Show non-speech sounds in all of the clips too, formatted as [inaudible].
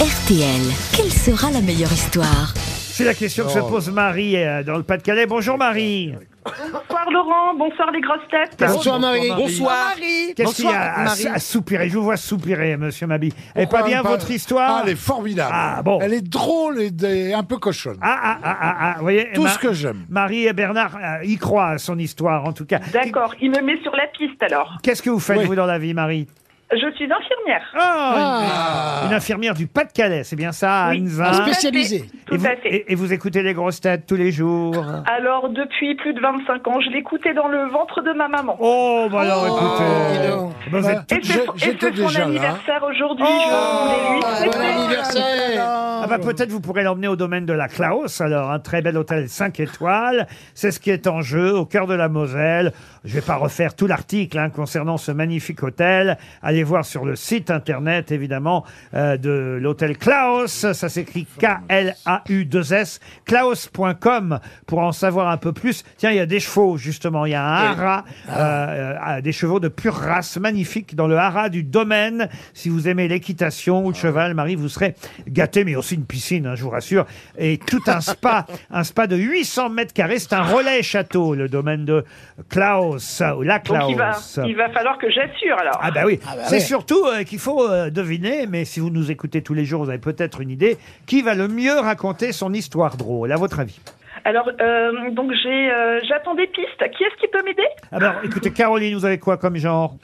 RTL, quelle sera la meilleure histoire C'est la question que se pose Marie euh, dans le Pas-de-Calais. Bonjour Marie. Bonsoir Laurent, bonsoir les grosses têtes. Bonsoir Marie. Bonsoir. Qu'est-ce qu'il y a à, Marie. à soupirer? Je vous vois soupirer, monsieur Mabi. Elle est pas bien pas- votre histoire? Ah, elle est formidable. Ah, bon. Elle est drôle et des- un peu cochonne. Ah, ah, ah, ah, ah, vous voyez Tout Ma- ce que j'aime. Marie et Bernard euh, y croient à son histoire, en tout cas. D'accord, il me met sur la piste alors. Qu'est-ce que vous faites, Oui. vous, dans la vie, Marie? Je suis infirmière. Ah, une, une infirmière du Pas-de-Calais, c'est bien ça, Oui. Spécialisée. et Tout vous, à fait. et- et vous écoutez les grosses têtes tous les jours Alors depuis plus de 25 ans, je l'écoutais dans le ventre de ma maman. Oh, bah alors, écoutez. dis donc. Bah, vous êtes Et c'est Je- et j'étais c'est son déjà là. anniversaire aujourd'hui. Oh, je voulais lui Bon souhaiter- anniversaire Ah bah peut-être vous pourrez l'emmener au domaine de la Klaus, alors un très bel hôtel 5 étoiles. C'est ce qui est en jeu au cœur de la Moselle. Je vais pas refaire tout l'article hein, concernant ce magnifique hôtel. Allez voir sur le site internet évidemment euh, de l'hôtel Klaus. Ça s'écrit K-L-A-U-2-S. Klaus.com pour en savoir un peu plus. Tiens, il y a des chevaux justement. Il y a un haras, euh, euh, des chevaux de pure race magnifiques dans le haras du domaine. Si vous aimez l'équitation ou le cheval, Marie, vous serez gâté, mais aussi une piscine, hein, je vous rassure. Et tout un spa, un spa de 800 mètres carrés. C'est un relais château, le domaine de Klaus, ou la Donc il va, Klaus. il va falloir que j'assure alors. Ah bah oui, c'est surtout euh, qu'il faut euh, deviner, mais si vous nous écoutez tous les jours, vous avez peut-être une idée, qui va le mieux raconter son histoire drôle, à votre avis? Alors euh, donc j'ai, euh, j'attends des pistes. Qui est-ce qui peut m'aider? Alors, écoutez, Caroline, vous avez quoi comme genre?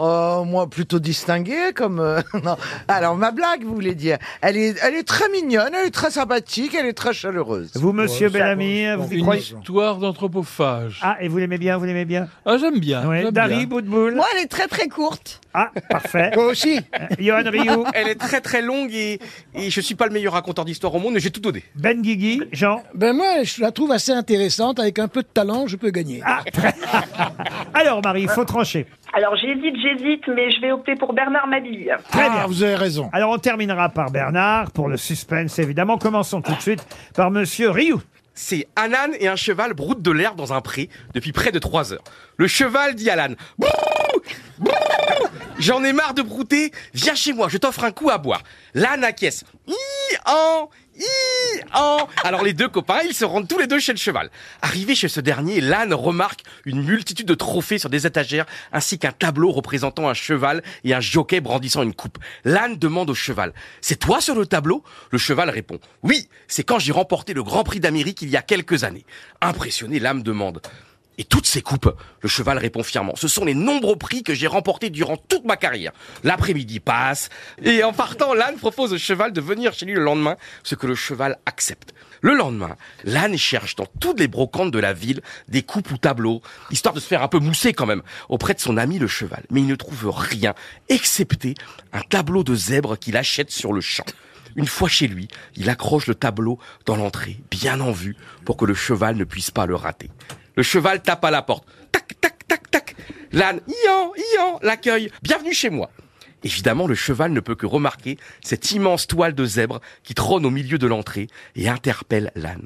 Oh, moi, plutôt distingué, comme... euh, [laughs] non. Alors, ma blague, vous voulez dire? Elle est, elle est très mignonne, elle est très sympathique, elle est très chaleureuse. Vous, monsieur Ouais, ça Bellamy, vous y Une croyez Histoire d'anthropophage. Ah, et vous l'aimez bien, vous l'aimez bien? Ah, j'aime bien. Ouais, j'aime Dari, bien. Boudboul Moi, elle est très très courte. Ah, parfait. Toi aussi Euh, Johan Rioux, Elle est très très longue et, et je suis pas le meilleur raconteur d'histoire au monde, mais j'ai tout donné. Ben Guigui, Jean. Ben moi, je la trouve assez intéressante. Avec un peu de talent, je peux gagner. Ah, très- Alors, Marie, il faut trancher. Alors j'hésite, j'hésite, mais je vais opter pour Bernard Mabille. Très Ah, bien. vous avez raison. Alors, on terminera par Bernard, pour le suspense, évidemment. Commençons tout de suite par monsieur Rioux. C'est un âne et un cheval broutent de l'herbe dans un pré depuis près de trois heures. Le cheval dit à l'âne Brrr J'en ai marre de brouter, viens chez moi, je t'offre un coup à boire. L'âne acquiesce. Hi, en, en. Alors les deux copains, ils se rendent tous les deux chez le cheval. Arrivé chez ce dernier, l'âne remarque une multitude de trophées sur des étagères ainsi qu'un tableau représentant un cheval et un jockey brandissant une coupe. L'âne demande au cheval C'est toi sur le tableau? Le cheval répond Oui, c'est quand j'ai remporté le Grand Prix d'Amérique il y a quelques années. Impressionné, l'âne demande et toutes ces coupes, le cheval répond fièrement, ce sont les nombreux prix que j'ai remportés durant toute ma carrière. L'après-midi passe, et en partant, l'âne propose au cheval de venir chez lui le lendemain, ce que le cheval accepte. Le lendemain, l'âne cherche dans toutes les brocantes de la ville des coupes ou tableaux, histoire de se faire un peu mousser quand même, auprès de son ami le cheval. Mais il ne trouve rien, excepté un tableau de zèbre qu'il achète sur le champ. Une fois chez lui, il accroche le tableau dans l'entrée, bien en vue, pour que le cheval ne puisse pas le rater. Le cheval tape à la porte. Tac, tac, tac, tac. L'âne, ian, ian, l'accueille. Bienvenue chez moi. Évidemment, le cheval ne peut que remarquer cette immense toile de zèbre qui trône au milieu de l'entrée et interpelle l'âne.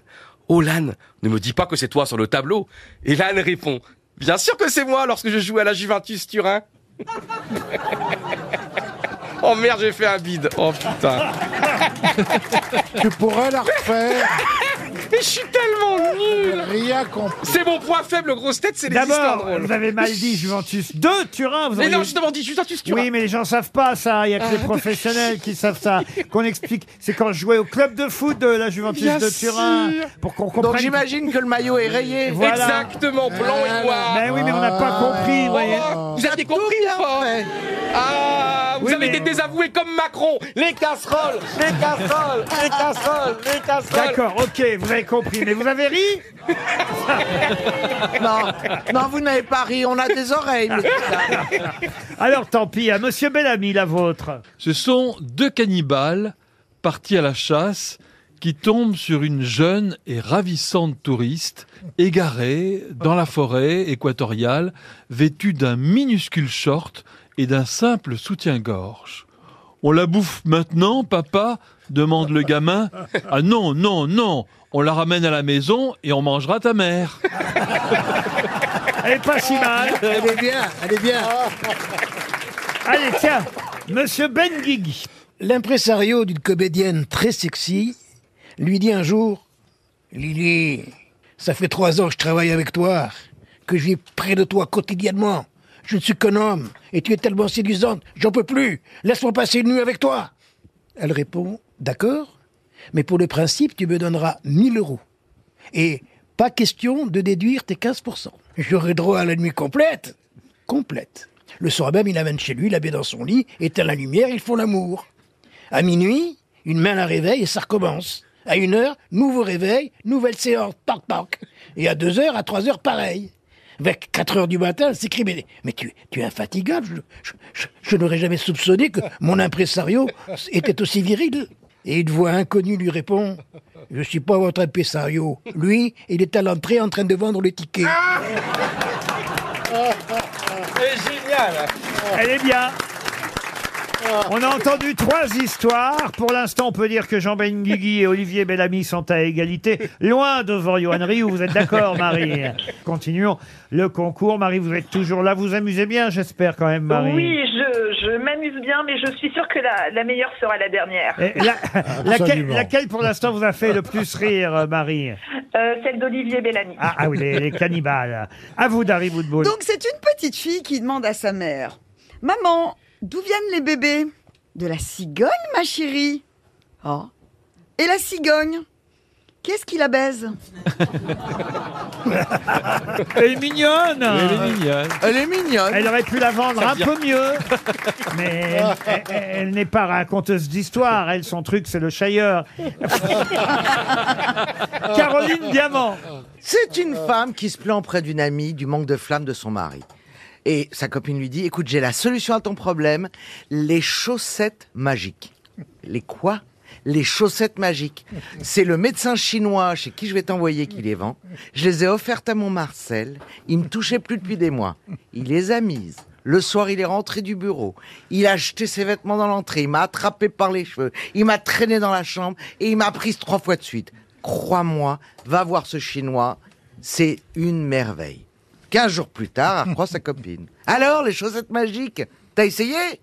Oh l'âne, ne me dis pas que c'est toi sur le tableau. Et l'âne répond, bien sûr que c'est moi lorsque je jouais à la Juventus Turin. [laughs] oh merde, j'ai fait un bide. Oh putain. [laughs] Tu pourrais la refaire. Mais [laughs] je suis tellement nul. Rien compris. C'est mon point faible, grosse tête, c'est les histoires D'abord, drôles. vous avez mal dit [laughs] Juventus 2, Turin. Vous Mais auriez- non, justement, dis Juventus Turin. Oui, mais les gens savent pas ça. Il y a que Ah. les professionnels qui savent ça. Qu'on explique. C'est quand je jouais au club de foot de la Juventus Bien de Turin. sûr. Pour qu'on Donc comprenne. j'imagine que le maillot est rayé. Voilà. Exactement, blanc et noir. Mais oui, mais on n'a pas compris, vous voyez. Vous aviez compris ou pas fait. Ah, avez mais- été désavoué comme Macron. Les casseroles, les casseroles, les casseroles, les casseroles. D'accord, ok, vous avez compris. Mais vous avez ri Non, non, vous n'avez pas ri, on a des oreilles. monsieur. Alors tant pis, à Monsieur Bellamy, la vôtre. Ce sont deux cannibales partis à la chasse qui tombent sur une jeune et ravissante touriste égarée dans la forêt équatoriale, vêtue d'un minuscule short et d'un simple soutien-gorge. On la bouffe maintenant, papa demande le gamin. Ah non, non, non, on la ramène à la maison et on mangera ta mère. Elle est pas si mal. Elle est bien, elle est bien. Allez, tiens, Monsieur Ben Guigui. L'impresario d'une comédienne très sexy lui dit un jour Lily, ça fait trois ans que je travaille avec toi, que je vis près de toi quotidiennement. Je ne suis qu'un homme, et tu es tellement séduisante, j'en peux plus. Laisse-moi passer une nuit avec toi. Elle répond D'accord, mais pour le principe, tu me donneras 1000 euros. Et pas question de déduire tes 15%. J'aurai droit à la nuit complète Complète. Le soir même, il amène chez lui, l'habille dans son lit, éteint la lumière, ils font l'amour. À minuit, une main la réveille et ça recommence. À une heure, nouveau réveil, nouvelle séance, toc toc. Et à deux heures, à trois heures, pareil. Avec quatre heures du matin, elle s'écrie, mais, mais tu, tu es infatigable, je, je- je- je n'aurais jamais soupçonné que mon impresario était aussi viril. Et une voix inconnue lui répond, je suis pas votre impresario. Lui, il est à l'entrée en train de vendre le ticket. C'est génial. Elle est bien. On a entendu trois histoires. Pour l'instant, on peut dire que Jean Benguigui et Olivier Bellamy sont à égalité, loin devant Johan Rioux. Vous êtes d'accord, Marie Continuons le concours. Marie, vous êtes toujours là. Vous vous amusez bien, j'espère quand même, Marie. Oui, je, je m'amuse bien, mais je suis sûre que la, la meilleure sera la dernière. Et la- laquelle, pour l'instant, vous a fait le plus rire, Marie Euh, celle d'Olivier Bellamy. ah, ah oui, les, les cannibales. À vous, Dari Boudboul. Donc c'est une petite fille qui demande à sa mère Maman, d'où viennent les bébés? De la cigogne, ma chérie Oh. Et la cigogne? Qu'est-ce qui la baise? [laughs] Elle est mignonne Elle est mignonne. Elle est mignonne. Elle aurait pu la vendre un peu mieux, [laughs] mais elle, elle- elle n'est pas raconteuse d'histoire. Elle, son truc, c'est le chailleur. [laughs] Caroline Diamant. C'est une femme qui se plaint auprès d'une amie du manque de flamme de son mari. Et sa copine lui dit, écoute, j'ai la solution à ton problème, les chaussettes magiques. Les quoi? Les chaussettes magiques. C'est le médecin chinois chez qui je vais t'envoyer qui les vend. Je les ai offertes à mon Marcel. Il me touchait plus depuis des mois. Il les a mises. Le soir, il est rentré du bureau. Il a jeté ses vêtements dans l'entrée. Il m'a attrapé par les cheveux. Il m'a traîné dans la chambre et il m'a prise trois fois de suite. Crois-moi, va voir ce Chinois. C'est une merveille. Quinze jours plus tard, elle reprend sa copine. Alors, les chaussettes magiques, t'as essayé?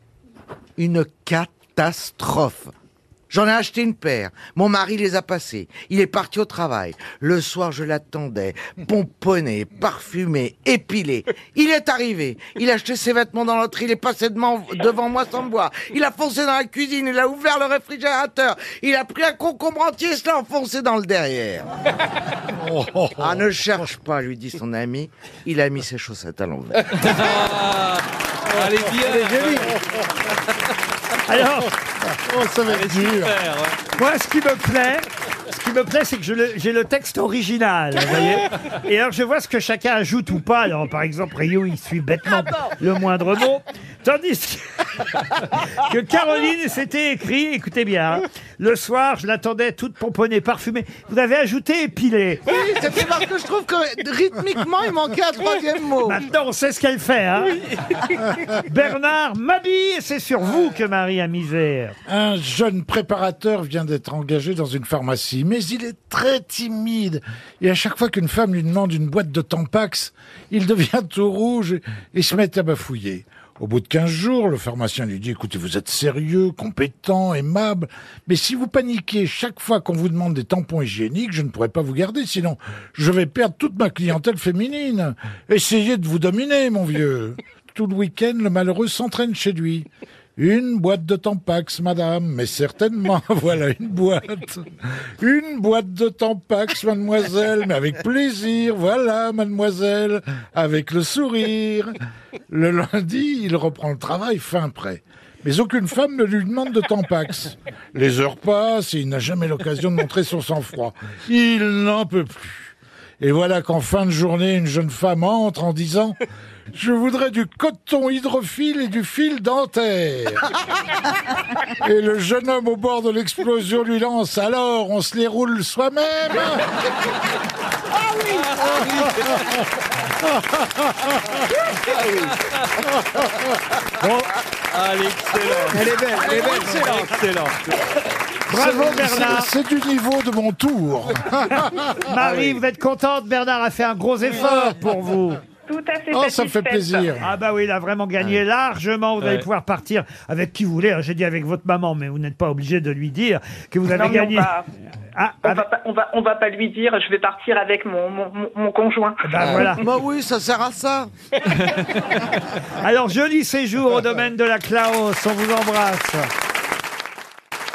Une catastrophe. J'en ai acheté une paire. Mon mari les a passées. Il est parti au travail. Le soir, je l'attendais, pomponné, parfumé, épilé. Il est arrivé. Il a acheté ses vêtements dans l'entrée. Il est passé devant, devant moi sans me voir. Il a foncé dans la cuisine. Il a ouvert le réfrigérateur. Il a pris un concombre entier et se l'a enfoncé dans le derrière. [laughs] Ah, ne cherche pas, lui dit son ami. Il a mis ses chaussettes à l'envers. [laughs] Elle est bien. [laughs] Alors, Oh, ça va être dur. Super, ouais. moi, ce qui me plaît, ce qui me plaît, c'est que je le- j'ai le texte original, vous voyez. Et alors, je vois ce que chacun ajoute ou pas. Alors, par exemple, Rio, il suit bêtement le moindre mot. Tandis que, [laughs] que Caroline s'était écrit, écoutez bien, hein, le soir, je l'attendais toute pomponnée, parfumée. Vous avez ajouté épilée. Oui, c'est parce que je trouve que rythmiquement, il manquait un troisième mot. Maintenant, on sait ce qu'elle fait. Hein [laughs] Bernard m'habille, et c'est sur vous que Marie a misé. Un jeune préparateur vient d'être engagé dans une pharmacie, mais il est très timide. Et à chaque fois qu'une femme lui demande une boîte de Tampax, il devient tout rouge et, et se met à bafouiller. Au bout de 15 jours, le pharmacien lui dit, écoutez, vous êtes sérieux, compétent, aimable, mais si vous paniquez chaque fois qu'on vous demande des tampons hygiéniques, je ne pourrai pas vous garder, sinon je vais perdre toute ma clientèle féminine. Essayez de vous dominer, mon vieux. Tout le week-end, le malheureux s'entraîne chez lui. Une boîte de Tampax, madame, mais certainement, [laughs] voilà une boîte. Une boîte de Tampax, mademoiselle, mais avec plaisir, voilà, mademoiselle, avec le sourire. Le lundi, il reprend le travail fin prêt. Mais aucune femme ne lui demande de Tampax. Les heures passent et il n'a jamais l'occasion de montrer son sang-froid. Il n'en peut plus. Et voilà qu'en fin de journée, une jeune femme entre en disant Je voudrais du coton hydrophile et du fil dentaire. Et le jeune homme au bord de l'explosion lui lance Alors, on se les roule soi-même? Ah, elle est excellente. Elle est belle, elle est belle. Excellente. Excellent. Bravo Bernard. C'est du niveau de mon tour. [laughs] Marie, vous êtes contente Bernard a fait un gros effort pour vous. tout à fait Oh, ça me fait satisfaite. plaisir. Ah bah oui, il a vraiment gagné largement. Vous allez Ouais. pouvoir partir avec qui vous voulez. J'ai dit avec votre maman, mais vous n'êtes pas obligé de lui dire que vous avez Non, mais on gagné. va- Ah, On ah, va, pas, on, va, on va pas lui dire, je vais partir avec mon, mon, mon- mon conjoint. bah voilà. Bah oui, ça sert à ça. [laughs] Alors, joli séjour au domaine de la Klaus. On vous embrasse.